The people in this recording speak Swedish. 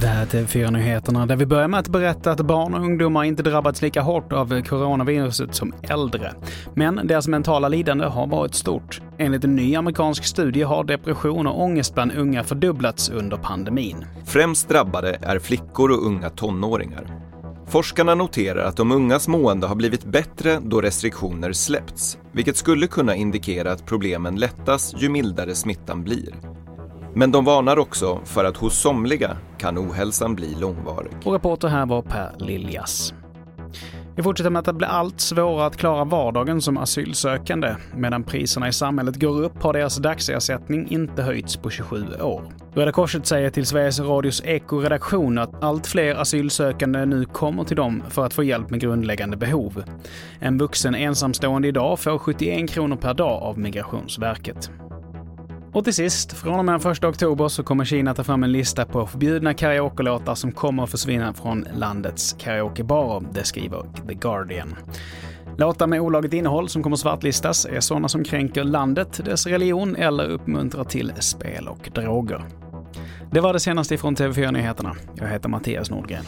Det här är TV4-nyheterna där vi börjar med att berätta att barn och ungdomar inte drabbats lika hårt av coronaviruset som äldre. Men deras mentala lidande har varit stort. Enligt en ny amerikansk studie har depression och ångest bland unga fördubblats under pandemin. Främst drabbade är flickor och unga tonåringar. Forskarna noterar att de ungas mående har blivit bättre då restriktioner släppts, vilket skulle kunna indikera att problemen lättas ju mildare smittan blir. Men de varnar också för att hos somliga kan ohälsan bli långvarig. Och reporter här var Per Liljas. Vi fortsätter med att det blir allt svårare att klara vardagen som asylsökande. Medan priserna i samhället går upp har deras dagsersättning inte höjts på 27 år. Röda Korset säger till Sveriges Radios Eko-redaktion att allt fler asylsökande nu kommer till dem för att få hjälp med grundläggande behov. En vuxen ensamstående idag får 71 kronor per dag av Migrationsverket. Och till sist, från och med den 1 oktober så kommer Kina ta fram en lista på förbjudna karaoke-låtar som kommer att försvinna från landets karaokebarer, det skriver The Guardian. Låtar med olagligt innehåll som kommer svartlistas är sådana som kränker landet, dess religion eller uppmuntrar till spel och droger. Det var det senaste från TV4 Nyheterna. Jag heter Mattias Nordgren.